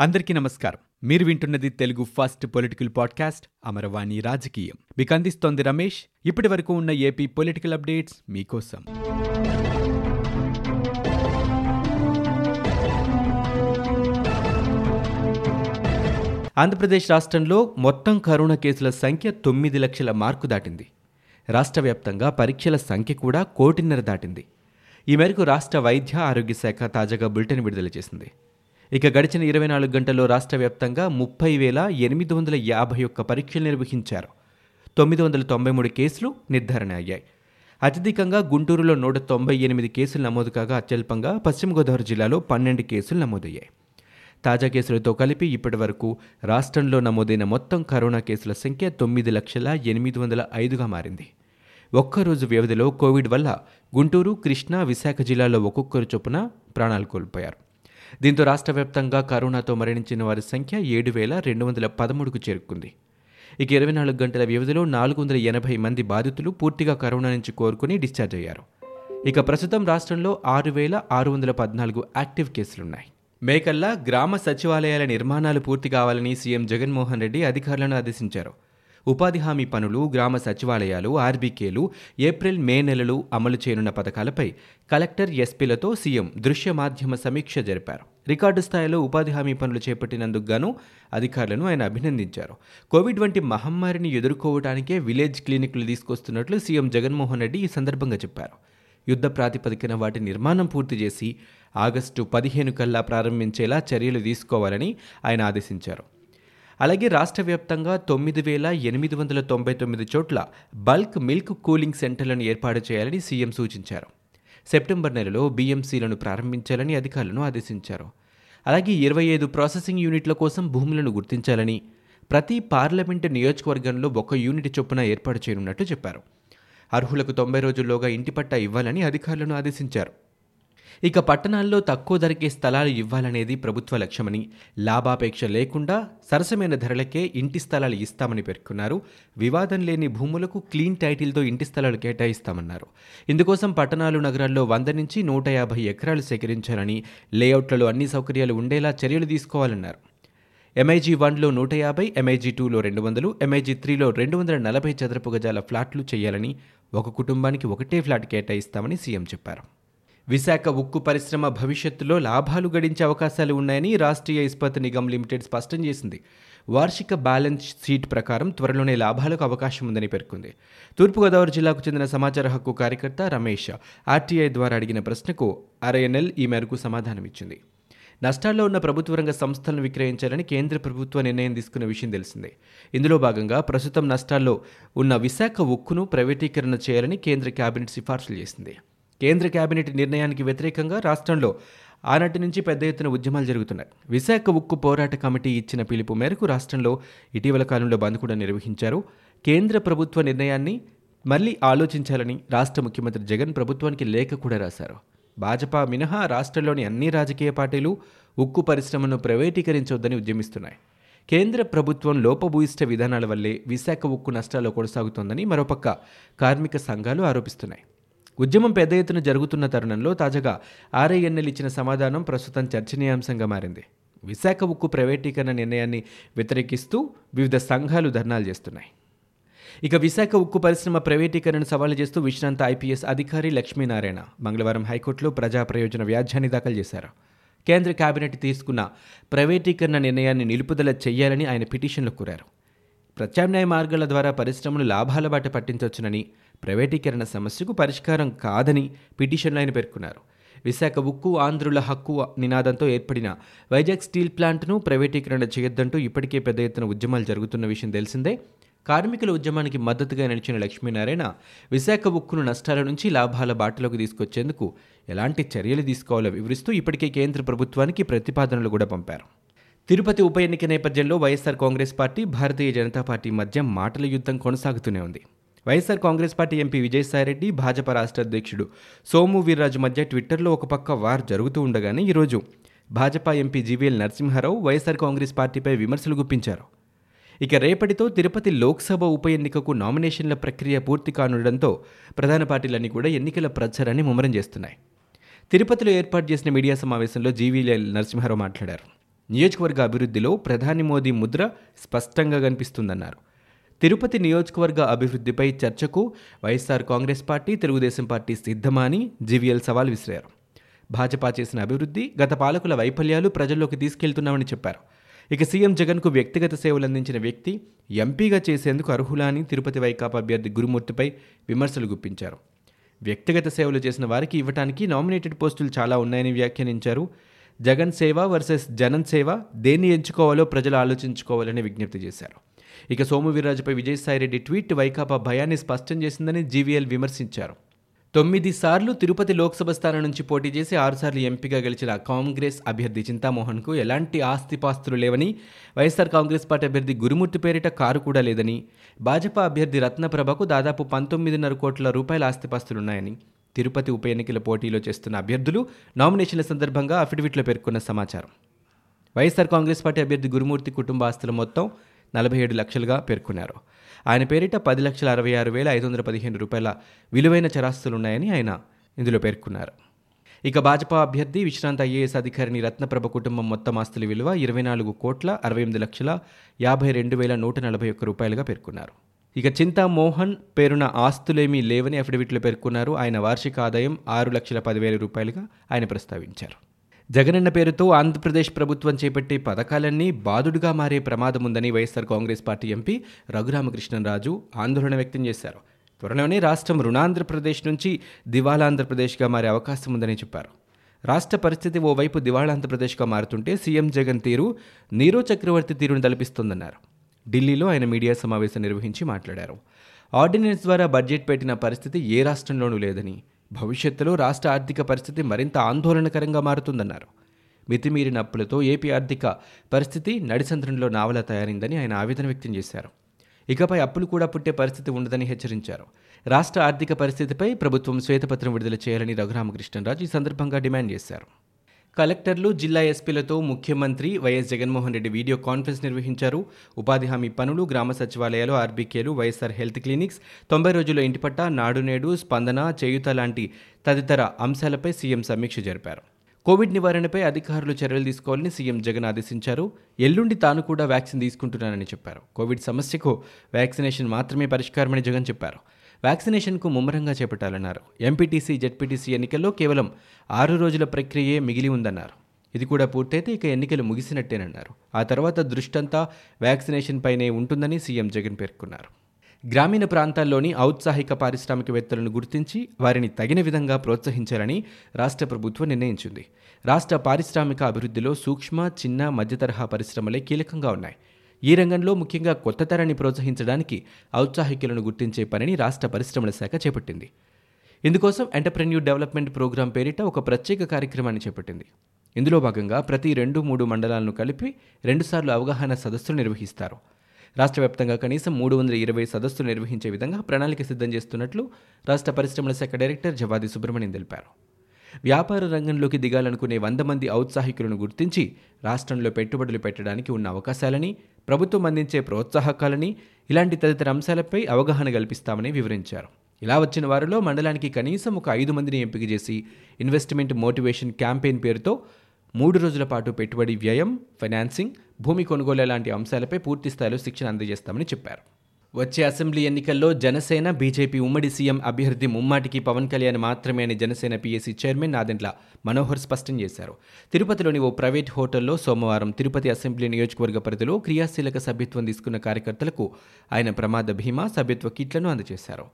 అందరికీ నమస్కారం. మీరు వింటున్నది Telugu first political podcast Amaravani రాజకీయం. మీకు అందిస్తోంది రమేష్. ఇప్పటి వరకు ఉన్న ఏపీ పొలిటికల్ అప్డేట్స్ మీకోసం. ఆంధ్రప్రదేశ్ రాష్ట్రంలో మొత్తం కరోనా కేసుల సంఖ్య తొమ్మిది లక్షల మార్కు దాటింది. రాష్ట్ర వ్యాప్తంగా పరీక్షల సంఖ్య కూడా కోటిన్నర దాటింది. ఈ మేరకు రాష్ట్ర వైద్య ఆరోగ్య శాఖ తాజాగా బులెటిన్ విడుదల చేసింది. ఇక గడిచిన ఇరవై నాలుగు గంటల్లో రాష్ట్ర వ్యాప్తంగా ముప్పై వేల ఎనిమిది వందల యాభై ఒక్క పరీక్షలు నిర్వహించారు. తొమ్మిది వందల తొంభై మూడు కేసులు నిర్ధారణ అయ్యాయి. అత్యధికంగా గుంటూరులో నూట తొంభై ఎనిమిది కేసులు నమోదు కాగా అత్యల్పంగా పశ్చిమ గోదావరి జిల్లాలో పన్నెండు కేసులు నమోదయ్యాయి. తాజా కేసులతో కలిపి ఇప్పటి వరకు రాష్ట్రంలో నమోదైన మొత్తం కరోనా కేసుల సంఖ్య తొమ్మిది లక్షల ఎనిమిది వందల ఐదుగా మారింది. ఒక్కరోజు వ్యవధిలో కోవిడ్ వల్ల గుంటూరు కృష్ణా విశాఖ జిల్లాలో ఒక్కొక్కరు చొప్పున ప్రాణాలు కోల్పోయారు. దీంతో రాష్ట్ర వ్యాప్తంగా కరోనాతో మరణించిన వారి సంఖ్య ఏడు వేల రెండు వందల పదమూడుకు చేరుకుంది. ఇక ఇరవై నాలుగు గంటల వ్యవధిలో నాలుగు వందల ఎనభై మంది బాధితులు పూర్తిగా కరోనా నుంచి కోరుకుని డిశ్చార్జ్ అయ్యారు. ఇక ప్రస్తుతం రాష్ట్రంలో ఆరు వేల ఆరు వందల పద్నాలుగు యాక్టివ్ కేసులున్నాయి. మేకల్లా గ్రామ సచివాలయాల నిర్మాణాలు పూర్తి కావాలని సీఎం జగన్మోహన్ రెడ్డి అధికారులను ఆదేశించారు. ఉపాధి హామీ పనులు గ్రామ సచివాలయాలు ఆర్బీకేలు ఏప్రిల్ మే నెలలు అమలు చేయనున్న పథకాలపై కలెక్టర్ ఎస్పీలతో సీఎం దృశ్య మాధ్యమ సమీక్ష జరిపారు. రికార్డు స్థాయిలో ఉపాధి హామీ పనులు చేపట్టినందుకు గాను అధికారులను ఆయన అభినందించారు. కోవిడ్ వంటి మహమ్మారిని ఎదుర్కోవడానికే విలేజ్ క్లినిక్లు తీసుకొస్తున్నట్లు సీఎం జగన్మోహన్ రెడ్డి ఈ సందర్భంగా చెప్పారు. యుద్ధ ప్రాతిపదికన వాటి నిర్మాణం పూర్తి చేసి ఆగస్టు పదిహేను కల్లా ప్రారంభించేలా చర్యలు తీసుకోవాలని ఆయన ఆదేశించారు. అలాగే రాష్ట్ర వ్యాప్తంగా తొమ్మిది వేల ఎనిమిది వందల తొంభై తొమ్మిది చోట్ల బల్క్ మిల్క్ కూలింగ్ సెంటర్లను ఏర్పాటు చేయాలని సీఎం సూచించారు. సెప్టెంబర్ నెలలో బీఎంసీలను ప్రారంభించాలని అధికారులను ఆదేశించారు. అలాగే ఇరవై ఐదు ప్రాసెసింగ్ యూనిట్ల కోసం భూములను గుర్తించాలని ప్రతి పార్లమెంటు నియోజకవర్గంలో ఒక యూనిట్ చొప్పున ఏర్పాటు చేయనున్నట్టు చెప్పారు. అర్హులకు తొంభై రోజుల్లోగా ఇంటి పట్టా ఇవ్వాలని అధికారులను ఆదేశించారు. ఇక పట్టణాల్లో తక్కువ ధరకే స్థలాలు ఇవ్వాలనేది ప్రభుత్వ లక్ష్యమని లాభాపేక్ష లేకుండా సరసమైన ధరలకే ఇంటి స్థలాలు ఇస్తామని పేర్కొన్నారు. వివాదం లేని భూములకు క్లీన్ టైటిల్తో ఇంటి స్థలాలు కేటాయిస్తామన్నారు. ఇందుకోసం పట్టణాలు నగరాల్లో వంద నుంచి నూట యాభై ఎకరాలు సేకరించాలని లేఅవుట్లలో అన్ని సౌకర్యాలు ఉండేలా చర్యలు తీసుకోవాలన్నారు. ఎంఐజీ వన్లో నూట యాభై ఎంఐజీ టూలో రెండు వందలు ఎంఐజీ త్రీలో రెండు వందల నలభై చదరపు గజాల ఫ్లాట్లు చేయాలని ఒక కుటుంబానికి ఒకటే ఫ్లాట్ కేటాయిస్తామని సీఎం చెప్పారు. విశాఖ ఉక్కు పరిశ్రమ భవిష్యత్తులో లాభాలు గడించే అవకాశాలు ఉన్నాయని రాష్ట్రీయ ఇస్పత్ నిగమ్ లిమిటెడ్ స్పష్టం చేసింది. వార్షిక బ్యాలెన్స్ షీట్ ప్రకారం త్వరలోనే లాభాలకు అవకాశం ఉందని పేర్కొంది. తూర్పుగోదావరి జిల్లాకు చెందిన సమాచార హక్కు కార్యకర్త రమేష్ ఆర్టీఐ ద్వారా అడిగిన ప్రశ్నకు ఆర్ఐఎన్ఎల్ ఈ మేరకు సమాధానమిచ్చింది నష్టాల్లో ఉన్న ప్రభుత్వ రంగ సంస్థలను విక్రయించాలని కేంద్ర ప్రభుత్వ నిర్ణయం తీసుకున్న విషయం తెలిసిందే. ఇందులో భాగంగా ప్రస్తుతం నష్టాల్లో ఉన్న విశాఖ ఉక్కును ప్రైవేటీకరణ చేయాలని కేంద్ర కేబినెట్ సిఫార్సులు చేసింది. కేంద్ర కేబినెట్ నిర్ణయానికి వ్యతిరేకంగా రాష్ట్రంలో ఆనాటి నుంచి పెద్ద ఎత్తున ఉద్యమాలు జరుగుతున్నాయి. విశాఖ ఉక్కు పోరాట కమిటీ ఇచ్చిన పిలుపు మేరకు రాష్ట్రంలో ఇటీవల కాలంలో బంద్ కూడా నిర్వహించారు. కేంద్ర ప్రభుత్వ నిర్ణయాన్ని మళ్ళీ ఆలోచించాలని రాష్ట్ర ముఖ్యమంత్రి జగన్ ప్రభుత్వానికి లేఖ కూడా రాశారు. భాజపా మినహా రాష్ట్రంలోని అన్ని రాజకీయ పార్టీలు ఉక్కు పరిశ్రమను ప్రైవేటీకరించొద్దని ఉద్యమిస్తున్నాయి. కేంద్ర ప్రభుత్వం లోపభూయిష్ట విధానాల వల్లే విశాఖ ఉక్కు నష్టాల్లో కొనసాగుతోందని మరోపక్క కార్మిక సంఘాలు ఆరోపిస్తున్నాయి. ఉద్యమం పెద్ద ఎత్తున జరుగుతున్న తరుణంలో తాజాగా ఆర్ఐఎన్ఎల్ ఇచ్చిన సమాధానం ప్రస్తుతం చర్చనీయాంశంగా మారింది. విశాఖ ఉక్కు ప్రైవేటీకరణ నిర్ణయాన్ని వ్యతిరేకిస్తూ వివిధ సంఘాలు ధర్నాలు చేస్తున్నాయి. ఇక విశాఖ ఉక్కు పరిశ్రమ ప్రైవేటీకరణను సవాలు చేస్తూ విశ్రాంత ఐపీఎస్ అధికారి లక్ష్మీనారాయణ మంగళవారం హైకోర్టులో ప్రజా ప్రయోజన వ్యాజ్యాన్ని దాఖలు చేశారు. కేంద్ర కేబినెట్ తీసుకున్న ప్రైవేటీకరణ నిర్ణయాన్ని నిలుపుదల చేయాలని ఆయన పిటిషన్లో కోరారు. ప్రత్యామ్నాయ మార్గాల ద్వారా పరిశ్రమలు లాభాల బాట పట్టించవచ్చునని ప్రైవేటీకరణ సమస్యకు పరిష్కారం కాదని పిటిషన్లో ఆయన పేర్కొన్నారు. విశాఖ ఉక్కు ఆంధ్రుల హక్కు నినాదంతో ఏర్పడిన వైజాగ్ స్టీల్ ప్లాంట్ను ప్రైవేటీకరణ చేయొద్దంటూ ఇప్పటికే పెద్ద ఎత్తున ఉద్యమాలు జరుగుతున్న విషయం తెలిసిందే. కార్మికుల ఉద్యమానికి మద్దతుగా నడిచిన లక్ష్మీనారాయణ విశాఖ ఉక్కును నష్టాల నుంచి లాభాల బాటలోకి తీసుకొచ్చేందుకు ఎలాంటి చర్యలు తీసుకోవాలో వివరిస్తూ ఇప్పటికే కేంద్ర ప్రభుత్వానికి ప్రతిపాదనలు కూడా పంపారు. తిరుపతి ఉప ఎన్నిక నేపథ్యంలో YSR Congress party Bharatiya Janata party మధ్య మాటల యుద్ధం కొనసాగుతూనే ఉంది. YSR Congress party MP Vijayasai Reddy Bhajapa రాష్ట్ర అధ్యక్షుడు సోము వీర్రాజు మధ్య ట్విట్టర్లో ఒక పక్క వార్ జరుగుతూ ఉండగానే ఈరోజు Bhajapa MP GVL Narasimha Rao YSR Congress పార్టీపై విమర్శలు గుప్పించారు. ఇక రేపటితో తిరుపతి లోక్సభ ఉప ఎన్నికకు నామినేషన్ల ప్రక్రియ పూర్తి కానుండడంతో ప్రధాన పార్టీలన్నీ కూడా ఎన్నికల ప్రచారాన్ని ముమ్మరం చేస్తున్నాయి. తిరుపతిలో ఏర్పాటు చేసిన మీడియా సమావేశంలో జీవీఎల్ నరసింహారావు మాట్లాడారు. నియోజకవర్గ అభివృద్ధిలో ప్రధాని మోదీ ముద్ర స్పష్టంగా కనిపిస్తుందన్నారు. తిరుపతి నియోజకవర్గ అభివృద్ధిపై చర్చకు YSR Congress party Telugu Desam party సిద్ధమా అని జీవీఎల్ సవాల్ విసిరారు. భాజపా చేసిన అభివృద్ధి గత పాలకుల వైఫల్యాలు ప్రజల్లోకి తీసుకెళ్తున్నామని చెప్పారు. ఇక సీఎం జగన్కు వ్యక్తిగత సేవలు అందించిన వ్యక్తి ఎంపీగా చేసేందుకు అర్హులా అని తిరుపతి వైకాపా అభ్యర్థి గురుమూర్తిపై విమర్శలు గుప్పించారు. వ్యక్తిగత సేవలు చేసిన వారికి ఇవ్వటానికి నామినేటెడ్ పోస్టులు చాలా ఉన్నాయని వ్యాఖ్యానించారు జగన్ సేవ వర్సెస్ జనన్ సేవ దేన్ని ఎంచుకోవాలో ప్రజలు ఆలోచించుకోవాలని విజ్ఞప్తి చేశారు. ఇక సోము వీర్రాజుపై విజయసాయిరెడ్డి ట్వీట్ వైకాపా భయాన్ని స్పష్టం చేసిందని జీవీఎల్ విమర్శించారు. తొమ్మిది సార్లు తిరుపతి లోక్సభ స్థానం నుంచి పోటీ చేసి ఆరుసార్లు ఎంపీగా గెలిచిన కాంగ్రెస్ అభ్యర్థి చింతామోహన్కు ఎలాంటి ఆస్తిపాస్తులు లేవని వైఎస్ఆర్ కాంగ్రెస్ పార్టీ అభ్యర్థి గురుమూర్తి పేరిట కారు కూడా లేదని భాజపా అభ్యర్థి రత్నప్రభకు దాదాపు పంతొమ్మిదిన్నర కోట్ల రూపాయల ఆస్తిపాస్తులున్నాయని తిరుపతి ఉప ఎన్నికల పోటీలో చేస్తున్న అభ్యర్థులు నామినేషన్ల సందర్భంగా అఫిడవిట్లో పేర్కొన్న సమాచారం. వైఎస్ఆర్ కాంగ్రెస్ పార్టీ అభ్యర్థి గురుమూర్తి కుటుంబ ఆస్తుల మొత్తం నలభై ఏడు లక్షలుగా పేర్కొన్నారు. ఆయన పేరిట పది లక్షల అరవై ఆరు వేల ఐదు వందల పదిహేను రూపాయల విలువైన చరాస్తులున్నాయని ఆయన ఇందులో పేర్కొన్నారు. ఇక భాజపా అభ్యర్థి విశ్రాంత ఐఏఎస్ అధికారిని రత్నప్రభ కుటుంబం మొత్తం ఆస్తుల విలువ ఇరవై నాలుగు కోట్ల అరవై ఎనిమిది లక్షల యాభై రెండు వేల నూట నలభై ఒక్క రూపాయలుగా పేర్కొన్నారు. ఇక చింతా మోహన్ పేరున ఆస్తులేమీ లేవని అఫిడవిట్లో పేర్కొన్నారు. ఆయన వార్షిక ఆదాయం ఆరు లక్షల పదివేల రూపాయలుగా ఆయన ప్రస్తావించారు. జగనన్న పేరుతో ఆంధ్రప్రదేశ్ ప్రభుత్వం చేపట్టే పథకాలన్నీ బాదుడుగా మారే ప్రమాదం ఉందని YSR Congress party MP Raghurama Krishna Raju ఆందోళన వ్యక్తం చేశారు. త్వరలోనే రాష్ట్రం రుణాంధ్రప్రదేశ్ నుంచి దివాలాంధ్రప్రదేశ్గా మారే అవకాశం ఉందని చెప్పారు. రాష్ట్ర పరిస్థితి ఓవైపు దివాళాంధ్రప్రదేశ్గా మారుతుంటే సీఎం జగన్ తీరు నీరో చక్రవర్తి తీరును తలపిస్తోందన్నారు. ఢిల్లీలో ఆయన మీడియా సమావేశం నిర్వహించి మాట్లాడారు. ఆర్డినెన్స్ ద్వారా బడ్జెట్ పెట్టిన పరిస్థితి ఏ రాష్ట్రంలోనూ లేదని భవిష్యత్తులో రాష్ట్ర ఆర్థిక పరిస్థితి మరింత ఆందోళనకరంగా మారుతుందన్నారు. మితిమీరిన అప్పులతో ఏపీ ఆర్థిక పరిస్థితి నడిసంద్రంలో నావలా తయారైందని ఆయన ఆవేదన వ్యక్తం చేశారు. ఇకపై అప్పులు కూడా పుట్టే పరిస్థితి ఉండదని హెచ్చరించారు. రాష్ట్ర ఆర్థిక పరిస్థితిపై ప్రభుత్వం శ్వేతపత్రం విడుదల చేయాలని రఘురామకృష్ణరాజు ఈ సందర్భంగా డిమాండ్ చేశారు. కలెక్టర్లు జిల్లా ఎస్పీలతో ముఖ్యమంత్రి YS Jaganmohan Reddy video conference నిర్వహించారు. ఉపాధి హామీ పనులు గ్రామ సచివాలయాలు ఆర్బీకేలు వైఎస్ఆర్ హెల్త్ క్లినిక్స్ తొంభై రోజుల ఇంటిపట్ట నాడు నేడు స్పందన చేయుత లాంటి తదితర అంశాలపై సీఎం సమీక్ష జరిపారు. కోవిడ్ నివారణపై అధికారులు చర్యలు తీసుకోవాలని సీఎం జగన్ ఆదేశించారు. ఎల్లుండి తాను కూడా వ్యాక్సిన్ తీసుకుంటున్నానని చెప్పారు. కోవిడ్ సమస్యకు వ్యాక్సినేషన్ మాత్రమే పరిష్కారమని జగన్ చెప్పారు. వ్యాక్సినేషన్కు ముమ్మరంగా చేపట్టాలన్నారు. ఎంపీటీసీ జెడ్పీటీసీ ఎన్నికల్లో కేవలం ఆరు రోజుల ప్రక్రియే మిగిలి ఉందన్నారు. ఇది కూడా పూర్తయితే ఇక ఎన్నికలు ముగిసినట్టేనన్నారు. ఆ తర్వాత దృష్టంతా వ్యాక్సినేషన్ పైనే ఉంటుందని సీఎం జగన్ పేర్కొన్నారు. గ్రామీణ ప్రాంతాల్లోని ఔత్సాహిక పారిశ్రామికవేత్తలను గుర్తించి వారిని తగిన విధంగా ప్రోత్సహించాలని రాష్ట్ర ప్రభుత్వం నిర్ణయించింది. రాష్ట్ర పారిశ్రామిక అభివృద్ధిలో సూక్ష్మ చిన్న మధ్యతరహా పరిశ్రమలే కీలకంగా ఉన్నాయి. ఈ రంగంలో ముఖ్యంగా కొత్త తరాన్ని ప్రోత్సహించడానికి ఔత్సాహికులను గుర్తించే పనిని రాష్ట్ర పరిశ్రమల శాఖ చేపట్టింది. ఇందుకోసం ఎంటర్ప్రెన్యూర్ డెవలప్మెంట్ ప్రోగ్రాం పేరిట ఒక ప్రత్యేక కార్యక్రమాన్ని చేపట్టింది. ఇందులో భాగంగా ప్రతి రెండు మూడు మండలాలను కలిపి రెండుసార్లు అవగాహన సదస్సులు నిర్వహిస్తారు. రాష్ట్ర వ్యాప్తంగా కనీసం మూడు వందల ఇరవై సదస్సులు నిర్వహించే విధంగా ప్రణాళిక సిద్ధం చేస్తున్నట్లు రాష్ట్ర పరిశ్రమల శాఖ డైరెక్టర్ జవాది సుబ్రహ్మణ్యం తెలిపారు. వ్యాపార రంగంలోకి దిగాలనుకునే వంద మంది ఔత్సాహికులను గుర్తించి రాష్ట్రంలో పెట్టుబడులు పెట్టడానికి ఉన్న అవకాశాలని ప్రభుత్వం అందించే ప్రోత్సాహకాలని ఇలాంటి తదితర అంశాలపై అవగాహన కల్పిస్తామని వివరించారు. ఇలా వచ్చిన వారిలో మండలానికి కనీసం ఒక ఐదు మందిని ఎంపిక చేసి ఇన్వెస్ట్మెంట్ మోటివేషన్ క్యాంపెయిన్ పేరుతో మూడు రోజుల పాటు పెట్టుబడి వ్యయం ఫైనాన్సింగ్ భూమి కొనుగోలు లాంటి అంశాలపై పూర్తిస్థాయిలో శిక్షణ అందజేస్తామని చెప్పారు. వచ్చే అసెంబ్లీ ఎన్నికల్లో జనసేన బీజేపీ ఉమ్మడి సీఎం అభ్యర్థి ముమ్మాటికి పవన్ కళ్యాణ్ మాత్రమే అని జనసేన పీఎస్సీ చైర్మన్ నాదెండ్ల మనోహర్ స్పష్టం చేశారు. తిరుపతిలోని ఓ ప్రైవేట్ హోటల్లో సోమవారం తిరుపతి అసెంబ్లీ నియోజకవర్గ పరిధిలో క్రియాశీలక సభ్యత్వం తీసుకున్న కార్యకర్తలకు ఆయన ప్రమాద భీమా సభ్యత్వ కిట్లను అందజేశారు.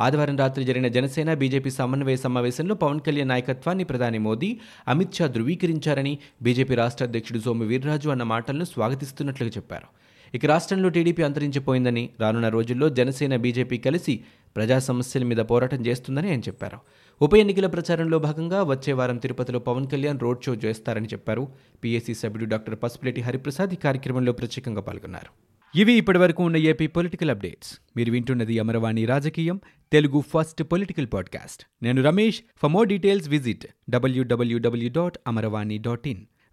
ఆదివారం రాత్రి జరిగిన జనసేన బీజేపీ సమన్వయ సమావేశంలో పవన్ కళ్యాణ్ నాయకత్వాన్ని ప్రధాని మోదీ అమిత్ షా ధృవీకరించారని బీజేపీ రాష్ట్ర అధ్యక్షుడు సోము వీర్రాజు అన్న మాటలను స్వాగతిస్తున్నట్లుగా చెప్పారు. ఇక రాష్ట్రంలో టీడీపీ అంతరించిపోయిందని రానున్న రోజుల్లో జనసేన బీజేపీ కలిసి ప్రజా సమస్యల మీద పోరాటం చేస్తుందని ఆయన చెప్పారు. ఉప ఎన్నికల ప్రచారంలో భాగంగా వచ్చే వారం తిరుపతిలో పవన్ కళ్యాణ్ రోడ్ షో చేస్తారని చెప్పారు. పీఏసీ సభ్యుడు డాక్టర్ పసుపులేటి హరిప్రసాద్ ఈ కార్యక్రమంలో ప్రత్యేకంగా పాల్గొన్నారు. ఇవి ఇప్పటివరకు ఉన్న ఏపీ పొలిటికల్ అప్డేట్స్. మీరు వింటున్నది అమరవాణి రాజకీయం తెలుగు ఫస్ట్ పొలిటికల్ పాడ్కాస్ట్. నేను Ramesh. For more details visit WWW dot Amaravani dot in.